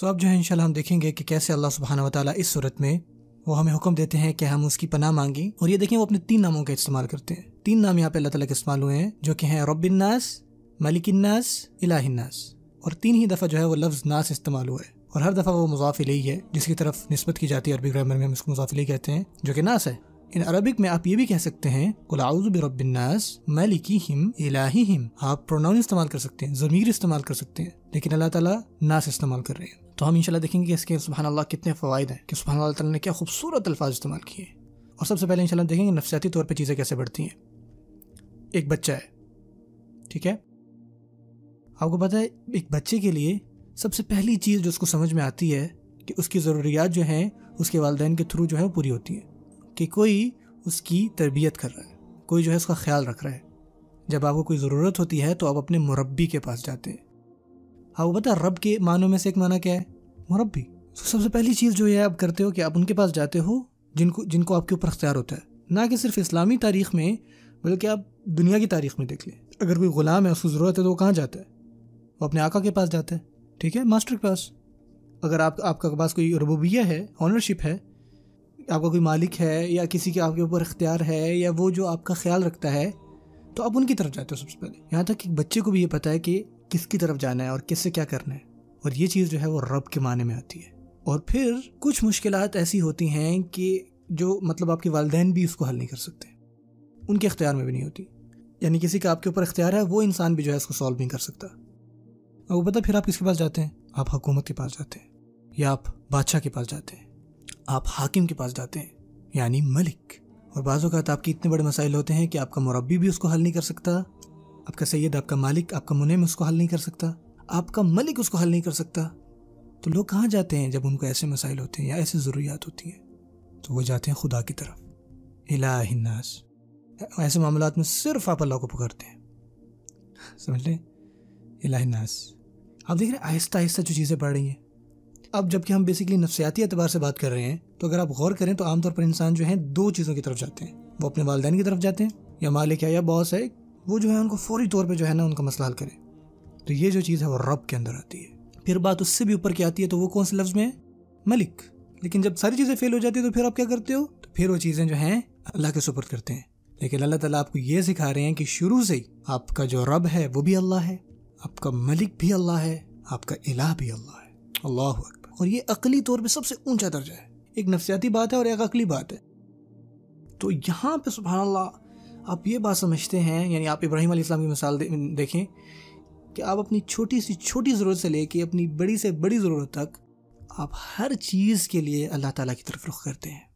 سو اب جو ہے انشاءاللہ ہم دیکھیں گے کہ کیسے اللہ سبحانہ و تعالیٰ اس صورت میں وہ ہمیں حکم دیتے ہیں کہ ہم اس کی پناہ مانگیں اور یہ دیکھیں وہ اپنے تین ناموں کا استعمال کرتے ہیں۔ تین نام یہاں پہ اللہ تعالیٰ کے استعمال ہوئے ہیں جو کہ ہیں رب الناس، ملک الناس، الہ الناس۔ اور تین ہی دفعہ جو ہے وہ لفظ ناس استعمال ہوا ہے اور ہر دفعہ وہ مضاف علیہ ہے، جس کی طرف نسبت کی جاتی ہے عربی گرامر میں ہم اس کو مضاف علیہ کہتے ہیں، جو کہ ناس ہے۔ ان عربک میں آپ یہ بھی کہہ سکتے ہیں برب الناس ملکیہم الہیہم آپ پروناؤن استعمال کر سکتے ہیں، ضمیر استعمال کر سکتے ہیں، لیکن اللہ تعالیٰ ناس استعمال کر رہے ہیں۔ تو ہم انشاءاللہ دیکھیں گے کہ اس کے سبحان اللہ کتنے فوائد ہیں، کہ سبحان اللہ تعالیٰ نے کیا خوبصورت الفاظ استعمال کیے۔ ہیں اور سب سے پہلے انشاءاللہ دیکھیں گے نفسیاتی طور پہ چیزیں کیسے بڑھتی ہیں۔ ایک بچہ ہے، ٹھیک ہے؟ آپ کو پتہ ہے، ایک بچے کے لیے سب سے پہلی چیز جو اس کو سمجھ میں آتی ہے کہ اس کی ضروریات جو ہیں، اس کے والدین کے تھرو جو ہے وہ پوری ہوتی ہیں۔ کہ کوئی اس کی تربیت کر رہا ہے، کوئی جو ہے اس کا خیال رکھ رہا ہے۔ جب آپ کو کوئی ضرورت ہوتی ہے تو آپ اپنے مربی کے پاس جاتے ہیں۔ آپ کو پتہ رب کے معنوں میں سے ایک معنی کیا ہے؟ مربی۔ سب سے پہلی چیز جو ہے آپ کرتے ہو کہ آپ ان کے پاس جاتے ہو جن کو جن کو آپ کے اوپر اختیار ہوتا ہے۔ نہ کہ صرف اسلامی تاریخ میں، بلکہ آپ دنیا کی تاریخ میں دیکھ لیں۔ اگر کوئی غلام ہے، اس کو ضرورت ہے تو وہ کہاں جاتا ہے؟ وہ اپنے آقا کے پاس جاتا ہے۔ ٹھیک ہے، ماسٹر کے پاس۔ اگر آپ آپ کا پاس کوئی ربوبیہ ہے آنرشپ ہے آپ کا کوئی مالک ہے یا کسی کے آپ کے اوپر اختیار ہے یا وہ جو آپ کا خیال رکھتا ہے، تو آپ ان کی طرف جاتے ہو سب سے پہلے۔ یہاں تک کہ بچے کو بھی یہ پتہ ہے کہ کس کی طرف جانا ہے اور کس سے کیا کرنا ہے۔ اور یہ چیز جو ہے وہ رب کے معنی میں آتی ہے۔ اور پھر کچھ مشکلات ایسی ہوتی ہیں کہ جو مطلب آپ کے والدین بھی اس کو حل نہیں کر سکتے۔ ان کے اختیار میں بھی نہیں ہوتی۔ یعنی کسی کا آپ کے اوپر اختیار ہے، وہ انسان بھی جو ہے اس کو سالو نہیں کر سکتا۔ اور وہ پتہ پھر آپ کس کے پاس جاتے ہیں؟ آپ حکومت کے پاس جاتے ہیں یا آپ بادشاہ کے پاس جاتے ہیں۔ آپ حاکم کے پاس جاتے ہیں یعنی ملک۔ اور بعض اوقات آپ کے اتنے بڑے مسائل ہوتے ہیں کہ آپ کا مربی بھی اس کو حل نہیں کر سکتا۔ آپ کا سید، آپ کا مالک، آپ کا منم اس کو حل نہیں کر سکتا۔ آپ کا ملک اس کو حل نہیں کر سکتا۔ تو لوگ کہاں جاتے ہیں جب ان کو ایسے مسائل ہوتے ہیں یا ایسے ضروریات ہوتی ہیں؟ تو وہ جاتے ہیں خدا کی طرف۔ الہ الناس۔ ایسے معاملات میں صرف آپ اللہ کو پکڑتے ہیں۔ سمجھ لیں؟ الہ الناس۔ آپ دیکھ رہے ہیں، آہستہ آہستہ جو چیزیں پڑھ رہی ہیں۔ اب جبکہ ہم بیسکلی نفسیاتی اعتبار سے بات کر رہے ہیں، تو اگر آپ غور کریں تو عام طور پر انسان جو ہیں دو چیزوں کی طرف جاتے ہیں۔ وہ اپنے والدین کی طرف جاتے ہیں، یا مالک ہے یا باس ہے، وہ جو ہے ان کو فوری طور پہ جو ہے نا ان کا مسئلہ حل کرے تو یہ جو چیز ہے وہ رب کے اندر آتی ہے۔ پھر بات اس سے بھی اوپر کی آتی ہے تو وہ کون سے لفظ میں ہے؟ ملک۔ لیکن جب ساری چیزیں فیل ہو جاتی ہیں تو پھر آپ کیا کرتے ہو؟ تو پھر وہ چیزیں جو ہیں اللہ کے سپرد کرتے ہیں۔ لیکن اللہ تعالیٰ آپ کو یہ سکھا رہے ہیں کہ شروع سے ہی آپ کا جو رب ہے وہ بھی اللہ ہے، آپ کا ملک بھی اللہ ہے، آپ کا الہ بھی اللہ ہے۔ اللہ اکبر۔ اور یہ عقلی طور پہ سب سے اونچا درجہ ہے۔ ایک نفسیاتی بات ہے اور ایک عقلی بات ہے۔ تو یہاں پہ سبحان اللہ آپ یہ بات سمجھتے ہیں یعنی آپ ابراہیم علیہ السلام کی مثال دیکھیں کہ آپ اپنی چھوٹی سی چھوٹی ضرورت سے لے کے اپنی بڑی سے بڑی ضرورت تک آپ ہر چیز کے لیے اللہ تعالیٰ کی طرف رخ کرتے ہیں۔